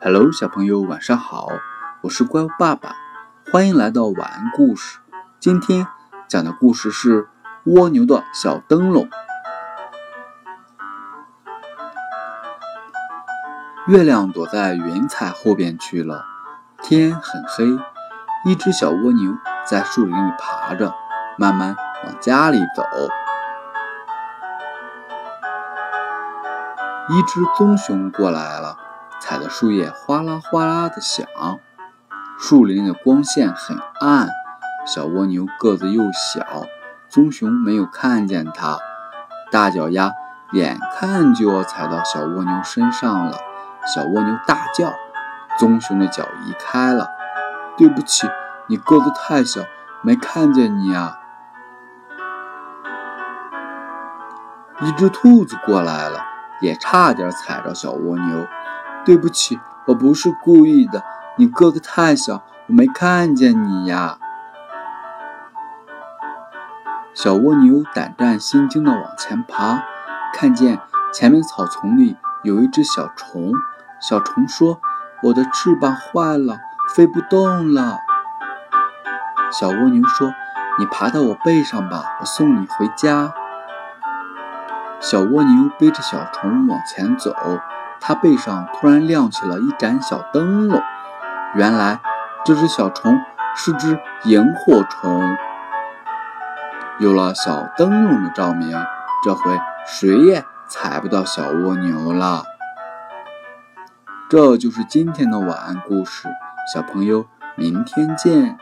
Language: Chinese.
Hello，小朋友，晚上好！我是乖爸爸，欢迎来到晚安故事。今天讲的故事是蜗牛的小灯笼。月亮躲在云彩后边去了，天很黑。一只小蜗牛在树林里爬着，慢慢往家里走。一只棕熊过来了。踩的树叶哗啦哗啦的响，树林的光线很暗。小蜗牛个子又小，棕熊没有看见它。大脚丫眼看就要踩到小蜗牛身上了，小蜗牛大叫，棕熊的脚移开了。对不起，你个子太小，没看见你啊。一只兔子过来了，也差点踩着小蜗牛。对不起，我不是故意的。你个子太小，我没看见你呀。小蜗牛胆战心惊地往前爬，看见前面草丛里有一只小虫。小虫说：“我的翅膀坏了，飞不动了。”小蜗牛说：“你爬到我背上吧，我送你回家。”小蜗牛背着小虫往前走。它背上突然亮起了一盏小灯笼，原来这只小虫是只萤火虫。有了小灯笼的照明，这回谁也踩不到小蜗牛了。这就是今天的晚安故事，小朋友，明天见。